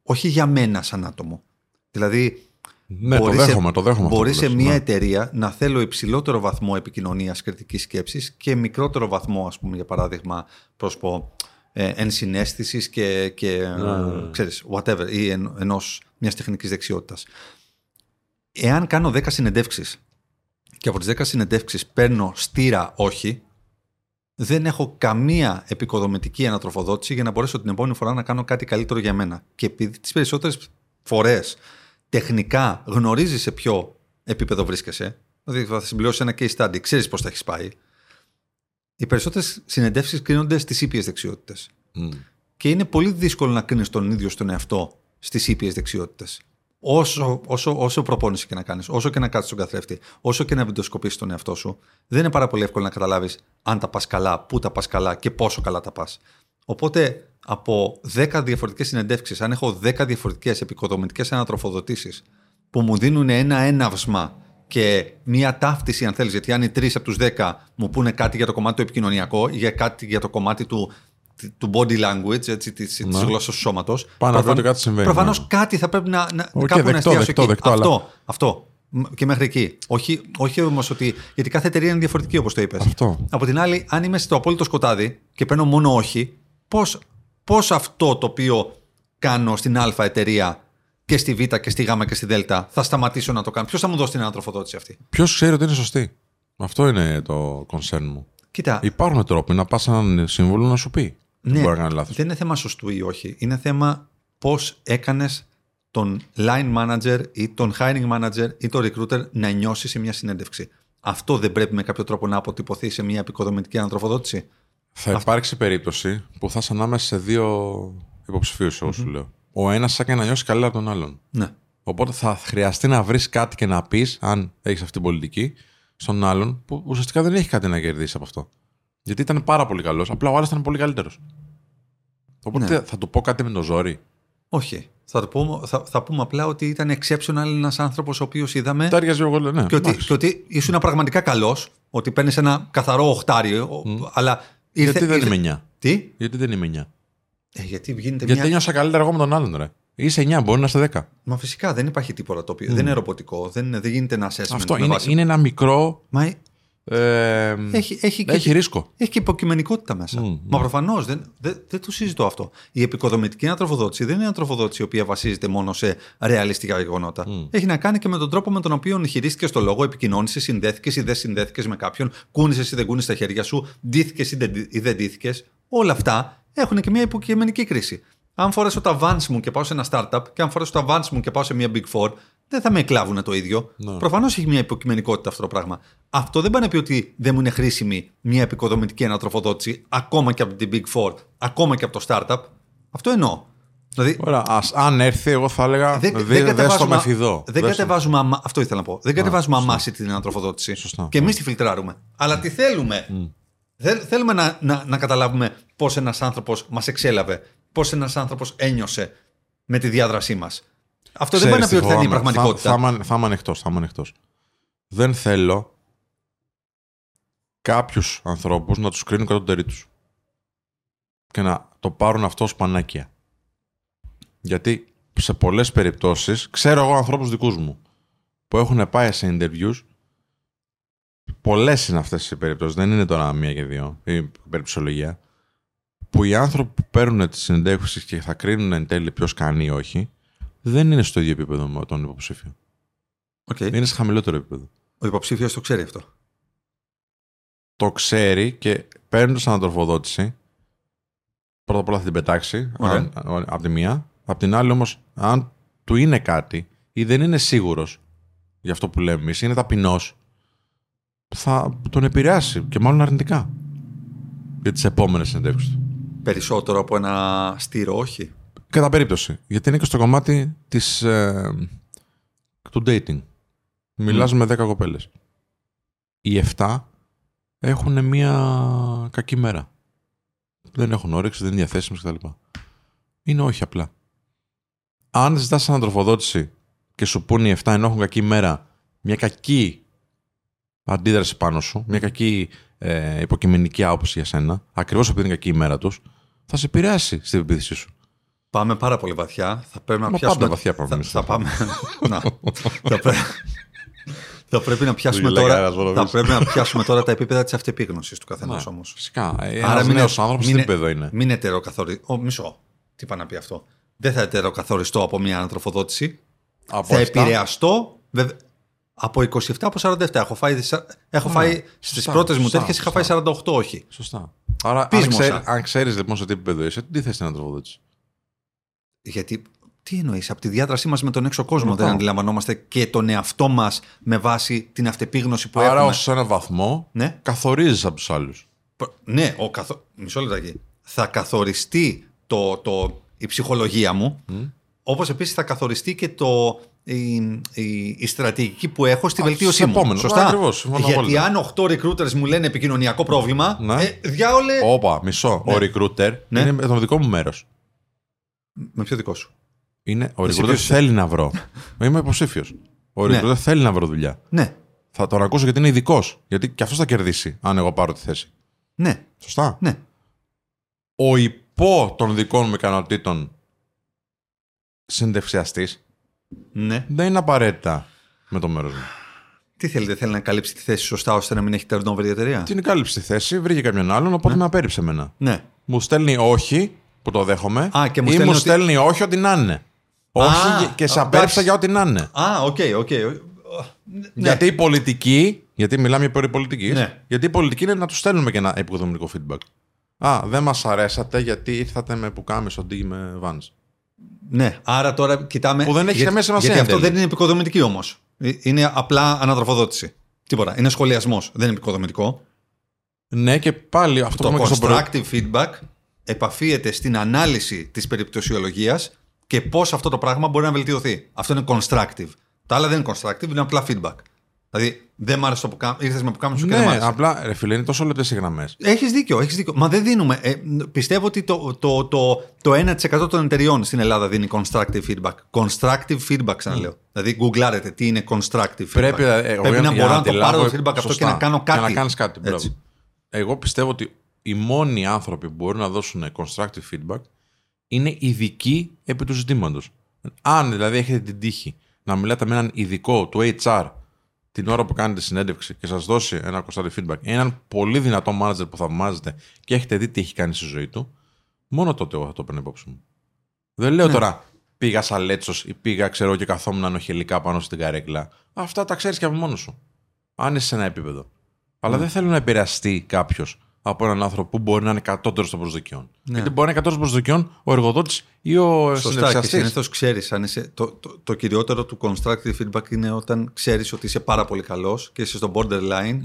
Όχι για μένα σαν άτομο. Δηλαδή, Ναι, το μπορείς σε- δέχομαι, το δέχομαι. αυτό Μπορείς που σε λες, μια ναι. εταιρεία να θέλω υψηλότερο βαθμό επικοινωνίας κριτικής σκέψης και μικρότερο βαθμό, ας πούμε, για παράδειγμα, πώς πω, ε, ενσυναίσθησης και, και ε, ξέρεις, whatever, ή εν, ενός μιας τεχνικής δεξιότητας. Εάν κάνω 10 συνεντεύξεις και από τις 10 συνεντεύξεις παίρνω στήρα όχι, δεν έχω καμία επικοδομητική ανατροφοδότηση για να μπορέσω την επόμενη φορά να κάνω κάτι καλύτερο για μένα. Και επειδή τις περισσότερες φορές τεχνικά γνωρίζεις σε ποιο επίπεδο βρίσκεσαι, δηλαδή θα συμπληρώσεις ένα case study, ξέρεις πώς θα έχεις πάει, οι περισσότερες συνεντεύξεις κρίνονται στις ήπιες δεξιότητες. Μμ. Και είναι πολύ δύσκολο να κρίνεις τον ίδιο στον εαυτό στις ήπιες δεξιότητες. Όσο, όσο, όσο προπόνηση και να κάνεις, όσο και να κάτσεις στον καθρέφτη, όσο και να βιντεοσκοπήσεις τον εαυτό σου, δεν είναι πάρα πολύ εύκολο να καταλάβεις αν τα πας καλά, πού τα πας καλά και πόσο καλά τα πας. Οπότε από 10 διαφορετικές συνεντεύξεις, αν έχω 10 διαφορετικές επικοδομητικές ανατροφοδοτήσεις που μου δίνουν ένα έναυσμα και μία ταύτιση, αν θέλεις, γιατί αν οι τρεις από τους 10 μου πούνε κάτι για το κομμάτι το επικοινωνιακό ή για κάτι για το κομμάτι του, του body language, έτσι, της, Ναι. της γλώσσας του σώματος. Πάει να πει ότι κάτι συμβαίνει, Προφανώς ναι. κάτι θα πρέπει να, να, Οκ, κάπου να δεκτό, εστιάσω δεκτό, εκεί. δεκτό, αυτό, αλλά- αυτό. Μ, Και μέχρι εκεί. Όχι, όχι όμως ότι. Γιατί κάθε εταιρεία είναι διαφορετική, όπως το είπες. Αυτό. Από την άλλη, αν είμαι στο απόλυτο σκοτάδι και παίρνω μόνο όχι, πώς πώς αυτό το οποίο κάνω στην Α εταιρεία και στη Β και στη Γ και στη Δ θα σταματήσω να το κάνω. Ποιος θα μου δώσει την ανατροφοδότηση αυτή; Ποιος ξέρει ότι είναι σωστή; Αυτό είναι το concern μου. Κοίτα, Υπάρχουν τρόποι να πας έναν σύμβουλο να σου πει. Ναι, μπορεί να κάνει λάθος. δεν είναι θέμα σωστού ή όχι. Είναι θέμα πώς έκανες τον line manager ή τον hiring manager ή τον recruiter να νιώσεις σε μια συνέντευξη. Αυτό δεν πρέπει με κάποιο τρόπο να αποτυπωθεί σε μια επικοδομητική ανατροφοδότηση; Θα υπάρξει περίπτωση που θα είσαι ανάμεσα σε δύο υποψηφίους, εγώ σου λέω. Ο ένας θα κάνει να νιώσει καλύτερα από τον άλλον. Ναι. Οπότε θα χρειαστεί να βρεις κάτι και να πεις, αν έχεις αυτή την πολιτική, στον άλλον που ουσιαστικά δεν έχει κάτι να κερδίσει από αυτό. Γιατί ήταν πάρα πολύ καλός, απλά ο άλλος ήταν πολύ καλύτερος. Οπότε Ναι. θα του πω κάτι με το ζόρι. Όχι. Θα, το πούμε, θα, θα πούμε απλά ότι ήταν exceptional ένας άνθρωπος ο οποίος είδαμε. Τα έργαζε εγώ, ναι. και, ότι, εντάξει. και ότι ήσουν πραγματικά καλός, ότι παίρνεις ένα καθαρό οχτάριο, αλλά. Ήρθε, Γιατί δεν ήρθε- είμαι 9. Τι; Γιατί δεν είμαι 9. Ε, γιατί γίνεται Γιατί μια. νιώσα καλύτερα εγώ με τον άλλον, ρε. Είσαι 9, μπορεί να είσαι 10. Μα φυσικά δεν υπάρχει τίποτα το οποίο. Δεν είναι ρομποτικό, δεν, είναι- δεν γίνεται ένα assessment. Αυτό με είναι, βάση- είναι ένα μικρό. Μα Ε, έχει, έχει, και- έχει ρίσκο. Έχει και υποκειμενικότητα μέσα. Μμ, Μα προφανώς δεν, δεν, δεν το συζητώ αυτό. Η επικοδομητική ανατροφοδότηση δεν είναι ανατροφοδότηση η οποία βασίζεται μόνο σε ρεαλιστικά γεγονότα. Έχει να κάνει και με τον τρόπο με τον οποίο χειρίστηκες το λόγο, επικοινώνησες, συνδέθηκες ή δεν συνδέθηκες με κάποιον, κούνησες ή δεν κούνησες τα χέρια σου, ντύθηκες ή δεν, ή δεν ντύθηκες. Όλα αυτά έχουν και μια υποκειμενική κρίση. Αν φορέσω τα vans μου και πάω σε ένα startup και αν φορέσω τα vans μου και πάω σε μια big four, δεν θα με εκλάβουν το ίδιο. Ναι. Προφανώς έχει μια υποκειμενικότητα αυτό το πράγμα. Αυτό δεν πάει να πει ότι δεν μου είναι χρήσιμη μια επικοδομητική ανατροφοδότηση ακόμα και από την Big Four, ακόμα και από το startup. Αυτό εννοώ. Δηλαδή, Ωραία, ας, αν έρθει, εγώ θα έλεγα. δεν, δε- δεν δες το κατεβάζουμε, με φιδό. δεν Δες το- κατεβάζουμε αμα- αυτό ήθελα να πω. Δεν κατεβάζουμε αμάση την ανατροφοδότηση. Σωστά. Και εμείς τη φιλτράρουμε. Αλλά τι θέλουμε. Θέλ- θέλουμε να, να, να καταλάβουμε πώς ένας άνθρωπος μας εξέλαβε, πώς ένας άνθρωπος ένιωσε με τη διάδρασή μας. Αυτό δεν πάει να Ξέρεις πει τι ότι θα είναι η φοβάμαι. πραγματικότητα. Θα, θα, είμαι- θα είμαι ανοιχτός. Θα είμαι ανοιχτός. Δεν θέλω κάποιους ανθρώπους να τους κρίνουν κατώτεροι τους. Και να το πάρουν αυτό ως πανάκια. Γιατί σε πολλές περιπτώσεις, ξέρω εγώ ανθρώπους δικούς μου που έχουν πάει σε interviews. Πολλές είναι αυτές οι περιπτώσεις, δεν είναι τώρα μία και δύο, η περιπτωσιολογία. Που οι άνθρωποι που παίρνουν τις συνεντεύξεις και θα κρίνουν εν τέλει ποιος κάνει ή όχι, δεν είναι στο ίδιο επίπεδο με τον υποψήφιο. Okay. Είναι σε χαμηλότερο επίπεδο. Ο υποψήφιος το ξέρει αυτό. Το ξέρει και παίρνει σαν ανατροφοδότηση. Πρώτα απ' όλα θα την πετάξει Ωραία. από τη μία. Απ' την άλλη όμως, αν του είναι κάτι ή δεν είναι σίγουρος για αυτό που λέμε εμείς, είναι ταπεινός, θα τον επηρεάσει και μάλλον αρνητικά για τις επόμενες συνεντεύξεις του. Περισσότερο από ένα στήρο, όχι. Κατά περίπτωση. Γιατί είναι και στο κομμάτι της, ε, του dating. Μιλάς με 10 κοπέλες. Οι 7 έχουν μία κακή μέρα. Δεν έχουν όρεξη, δεν είναι διαθέσιμες κτλ. Είναι όχι απλά. Αν ζητάς ανατροφοδότηση και σου πούνε οι 7 ενώ έχουν κακή μέρα, μια κακή αντίδραση πάνω σου, μια κακή ε, υποκειμενική άποψη για σένα, ακριβώς επειδή είναι κακή η μέρα τους, θα σε επηρεάσει στην πεποίθησή σου. Πάμε πάρα πολύ βαθιά. Θα πρέπει να Μα πιάσουμε. πάντα βαθιά πάμε θα, εμείς. θα πάμε. να. θα, πρέ... θα πρέπει να πιάσουμε Δουλειά τώρα. κανένας, μόνο θα εμείς. πρέπει να πιάσουμε τώρα τα επίπεδα της αυτεπίγνωσης του καθενός Ναι, όμως. Φυσικά. Ε, Άρα Ένας μην νέος είναι- άνθρωπος μην τι είναι- επίπεδο είναι; Μην ετεροκαθοριστώ. Ο, μισό. Τι πάει να πει αυτό; Δεν θα ετεροκαθοριστώ από μια ανατροφοδότηση. Από θα αυτά- επηρεαστώ. Βεβαι... Από 27 από 47. Έχω φάει, δυσα- έχω Ναι, φάει στις σωστά, πρώτες μου σωστά, τέτοιες είχα σωστά. φάει 48, όχι. Σωστά. Άρα, Πεις αν, μου, ξέρει, σαν- αν ξέρεις λοιπόν σε τι επίπεδο είσαι, τι θες να τροφοδότηση. Γιατί, τι εννοείς, από τη διάδρασή μας με τον έξω κόσμο Ρωτάω. δεν αντιλαμβανόμαστε και τον εαυτό μας με βάση την αυτεπίγνωση που Άρα, έχουμε; ως σε έναν βαθμό, Ναι. καθορίζεις από τους άλλους. Προ- Ναι, ο καθο... μισό λεπτάκι. Θα καθοριστεί το, το, η ψυχολογία μου, όπως επίσης θα καθοριστεί και το, η, η, η στρατηγική που έχω στη Α, βελτίωσή στους μου. επόμενους. Σωστά. Ακριβώς, συμφωνώ Γιατί απόλυτα. αν 8 recruiters μου λένε επικοινωνιακό πρόβλημα, Ναι. ε, διάολε... Όπα, μισό. Ο recruiter Ναι. είναι με το δικό μου μέρος. Με ποιο δικό σου; Είναι, ο Εσύ recruiter ποιος είσαι; θέλει να βρω. Είμαι υποψήφιος. Ο Ναι. recruiter θέλει να βρω δουλειά. Ναι, Θα τον ακούσω γιατί είναι ειδικός. Γιατί και αυτός θα κερδίσει αν εγώ πάρω τη θέση. ναι, Σωστά. ναι. Ο υπό των δικών μου ικανοτήτων συνδευσιαστή ναι. δεν είναι απαραίτητα με το μέρος μου. Τι θέλετε, θέλει να καλύψει τη θέση σωστά ώστε να μην έχει turnover η εταιρεία; Την κάλυψε τη θέση, βρήκε κάποιον άλλον, οπότε με απέρριψε εμένα. Ναι. Μου στέλνει όχι, που το δέχομαι, Α, και μου ή στέλνει μου ότι- στέλνει όχι ότι να είναι. Όχι και- και σε α, απέρριψα εντάξει. για ό,τι να είναι. Α, OK, OK. Ναι. Γιατί η πολιτική, γιατί μιλάμε για περί πολιτικής, Ναι. γιατί η πολιτική είναι να τους στέλνουμε και ένα εποικοδομητικό feedback. Α, δεν μας αρέσατε γιατί ήρθατε με πουκάμισο αντί με Vans. Ναι, άρα τώρα κοιτάμε. Που δεν έχει γιατί- καμία σημασία Γιατί εν αυτό τέλει. δεν είναι εποικοδομητική όμως. Είναι απλά ανατροφοδότηση. Τίποτα. Είναι σχολιασμός. Δεν είναι εποικοδομητικό. Ναι, και πάλι αυτό Το που είπαμε και στο πρωί. constructive feedback επαφίεται στην ανάλυση της περιπτωσιολογίας και πώς αυτό το πράγμα μπορεί να βελτιωθεί. Αυτό είναι constructive. Τα άλλα δεν είναι constructive, είναι απλά feedback. Δηλαδή, δεν μ' άρεσε το που κά... ήρθες με που κάμισο και δεν μ' Ναι, άρεσε. απλά ρε φίλε, είναι τόσο λεπτές οι γραμμές. Έχεις δίκιο, έχεις δίκιο. Μα δεν δίνουμε. Ε, πιστεύω ότι το, το, το, το 1% των εταιριών στην Ελλάδα δίνει constructive feedback. Constructive feedback, ξαναλέω. Δηλαδή, γκουγκλάρετε τι είναι constructive feedback. Πρέπει, ε, εγώ Πρέπει για- να για μπορώ να το αντιλάβω- πάρω το feedback αυτό και σωστά. να κάνω κάτι. Και να κάνεις κάτι. μπράβο. Έτσι. Εγώ πιστεύω ότι οι μόνοι άνθρωποι που μπορούν να δώσουν constructive feedback είναι ειδικοί επί του ζητήματος. Αν δηλαδή έχετε την τύχη να μιλάτε με έναν ειδικό του HR την ώρα που κάνετε συνέντευξη και σας δώσει ένα constructive feedback, έναν πολύ δυνατό manager που θαυμάζετε και έχετε δει τι έχει κάνει στη ζωή του, μόνο τότε εγώ θα το παίρνω υπόψη μου. Δεν λέω τώρα πήγα σαν λέτσος ή πήγα, ξέρω και καθόμουν ανοχελικά πάνω στην καρέκλα. Αυτά τα ξέρεις και από μόνος σου. Αν είσαι σε ένα επίπεδο. Αλλά δεν θέλω να επηρεαστεί κάποιος από έναν άνθρωπο που μπορεί να είναι κατώτερο των προσδοκιών. Γιατί μπορεί να είναι κατώτερο των προσδοκιών ο εργοδότης ή ο Σωστά. Και συνδεξιαστή. συνήθως ξέρεις. Το, το, το κυριότερο του constructive feedback είναι όταν ξέρεις ότι είσαι πάρα πολύ καλός και είσαι στο borderline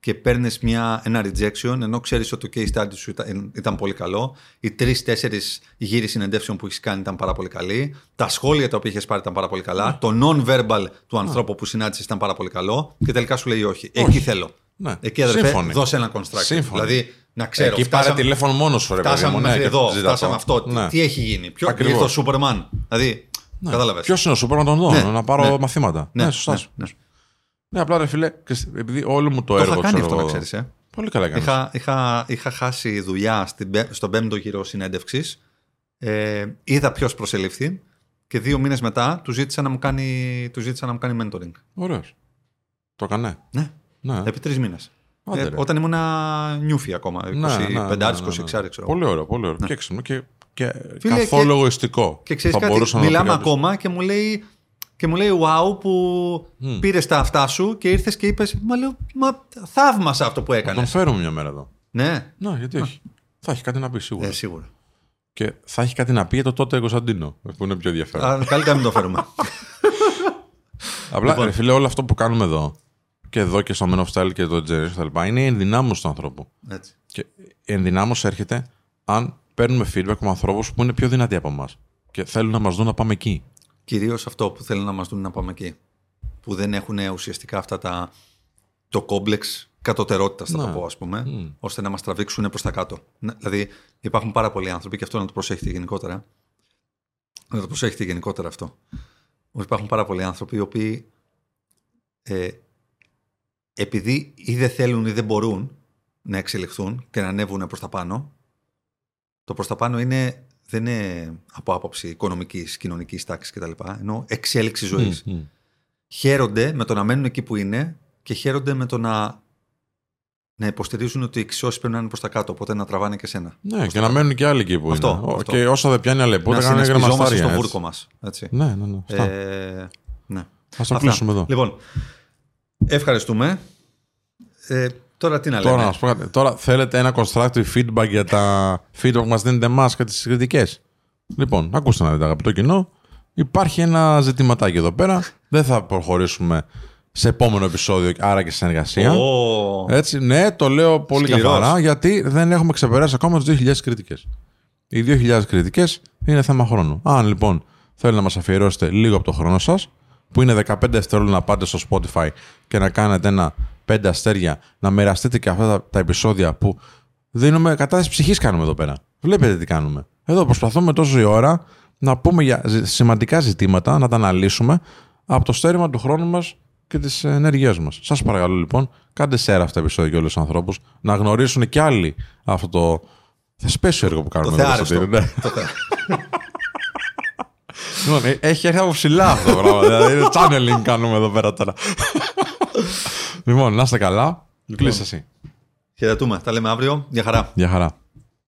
και παίρνεις ένα rejection ενώ ξέρεις ότι το case study σου ήταν, ήταν πολύ καλό. Οι τρει-τέσσερι γύροι συνεντεύσεων που έχεις κάνει ήταν πάρα πολύ καλοί. Τα σχόλια τα οποία είχες πάρει ήταν πάρα πολύ καλά. Το non-verbal του ανθρώπου που συνάντησες ήταν πάρα πολύ καλό. Και τελικά σου λέει όχι. Εκεί θέλω. Ναι. Εκεί αδερφέ, Σύμφωνοι. δώσε ένα constructive. Σύμφωνοι. Δηλαδή να ξέρω. Εκεί πάρε φτάσαμε- τηλέφωνο μόνος σου, ρε παιδί Φτάσαμε μου. ναι, μέχρι και εδώ, ζητά φτάσαμε το. αυτό. Ναι. Τι έχει γίνει, Ποιο Ακριβώς. ήρθε ο Σούπερμαν. Δηλαδή, Ναι. κατάλαβες. Ποιος είναι ο Σούπερ να τον δω, Ναι, να πάρω ναι. μαθήματα. Ναι, Ναι, σωστά. ναι, Ναι, ναι. απλά ρε φίλε, και σ- επειδή όλο μου το, Το έργο είχα κάνει ξέρω αυτό, να εγώ, ξέρεις. Ε. Πολύ καλά έκανες. Είχα, είχα, είχα χάσει δουλειά στην, πέ- στον πέμπτο γύρο συνέντευξης. Ε, είδα ποιος προσελήφθη και δύο μήνες μετά του ζήτησα να μου κάνει, του ζήτησα να μου κάνει mentoring. Ωραίος. Το έκανε. Ναι, Ναι. επί τρεις μήνες. Άντε, Ε, ρε. όταν ήμουν νιούφι ακόμα. 25, Ναι, ναι, ναι, 26, ναι, ναι. ξέρω. εγώ. Πολύ ωραίο, πολύ ωραίο. Και έξυπνο και, και Φίλε, καθόλου και- εγωιστικό. Και ξέρεις Θα κάτι, μπορούσα να το μιλάμε πει κάποιος. ακόμα και μου λέει. Και μου λέει, wow, που Μμ. πήρες τα αυτά σου και ήρθες και είπες, Μα λέω, Μα θαύμασα αυτό που Να έκανε. τον φέρουμε μια μέρα εδώ. Ναι, Ναι, γιατί όχι. Θα έχει κάτι να πει σίγουρα. ε, σίγουρα. Και θα έχει κάτι να πει για το τότε Κωνσταντίνο, που είναι πιο ενδιαφέρον. Α, Καλύτερα να μην το φέρουμε. Απλά, λοιπόν. ρε φίλε, όλο αυτό που κάνουμε εδώ, και εδώ και στο Men of Style και το Generation κτλ., είναι η ενδυνάμωση του ανθρώπου. Έτσι. Και η ενδυνάμωση έρχεται αν παίρνουμε feedback από ανθρώπους που είναι πιο δυνατοί από εμάς και θέλουν να μας δουν να πάμε εκεί. Κυρίως αυτό που θέλουν να μας δουν να πάμε εκεί. Που δεν έχουν ουσιαστικά αυτά τα. το κόμπλεξ κατωτερότητας, θα Ναι. το πω, ας πούμε, Μμ. ώστε να μας τραβήξουν προς τα κάτω. Ναι, Δηλαδή, υπάρχουν πάρα πολλοί άνθρωποι, και αυτό να το προσέχετε γενικότερα. Να το προσέχετε γενικότερα αυτό. Ότι υπάρχουν πάρα πολλοί άνθρωποι οι οποίοι ε, επειδή ή δεν θέλουν ή δεν μπορούν να εξελιχθούν και να ανέβουν προς τα πάνω, το προς τα πάνω είναι, δεν είναι από άποψη οικονομικής, κοινωνικής τάξης κτλ. Ενώ εξέλιξη ζωής. Μμ, μμ. Χαίρονται με το να μένουν εκεί που είναι και χαίρονται με το να, να υποστηρίζουν ότι οι εξισώσεις πρέπει να είναι προς τα κάτω, οπότε να τραβάνε και σένα. Ναι, και να μένουν και άλλοι εκεί που Αυτό, είναι. Ο- αυτό. Και όσο δεν πιάνει να αλεπούτα, κάνουν συνασπιζόμαστε γκρεμαστάρια. στο έτσι. βούρκο μας. Έτσι. Ναι, ναι, ναι. Αυτά. Ε, ναι. Ας το Αυτά. κλείσουμε εδώ. Λοιπόν, ευχαριστούμε. Ε, τώρα τι να Τώρα, λέμε; να σου πω κάτι. Τώρα θέλετε ένα constructive feedback για τα feedback που μας δίνετε εμάς και τις κριτικές. Λοιπόν, ακούστε να δείτε, αγαπητό κοινό. Υπάρχει ένα ζητηματάκι εδώ πέρα. Δεν θα προχωρήσουμε σε επόμενο επεισόδιο, άρα και σε συνεργασία. Ω, Έτσι, ναι, το λέω πολύ Σκληρός. καθαρά, γιατί δεν έχουμε ξεπεράσει ακόμα τι 2.000 κριτικές. Οι 2.000 κριτικές είναι θέμα χρόνου. Αν λοιπόν θέλετε να μας αφιερώσετε λίγο από το χρόνο σας, που είναι 15 δευτερόλεπτα να πάτε στο Spotify και να κάνετε ένα 5 αστέρια, να μοιραστείτε και αυτά τα, τα επεισόδια που δίνουμε κατάσταση ψυχής κάνουμε εδώ πέρα. Βλέπετε τι κάνουμε. Εδώ προσπαθούμε τόσο η ώρα να πούμε για ζη- σημαντικά ζητήματα, να τα αναλύσουμε από το στέρημα του χρόνου μας και τις ενέργειές μας. Σας παρακαλώ λοιπόν, κάντε share αυτά τα επεισόδια για όλους τους ανθρώπους, να γνωρίσουν και άλλοι αυτό το θεσπέσιο έργο που το κάνουμε. εδώ στο θεάριστο. Τύρι, ναι. Το θε- Λοιπόν, ε, έχει έρθει από ψηλά αυτό το πράγμα. δηλαδή, είναι channeling κάνουμε εδώ πέρα τώρα. λοιπόν, να είστε καλά. Κλείστε εσύ. Χαιρετούμε. Τα λέμε αύριο. Γεια χαρά. Γεια χαρά.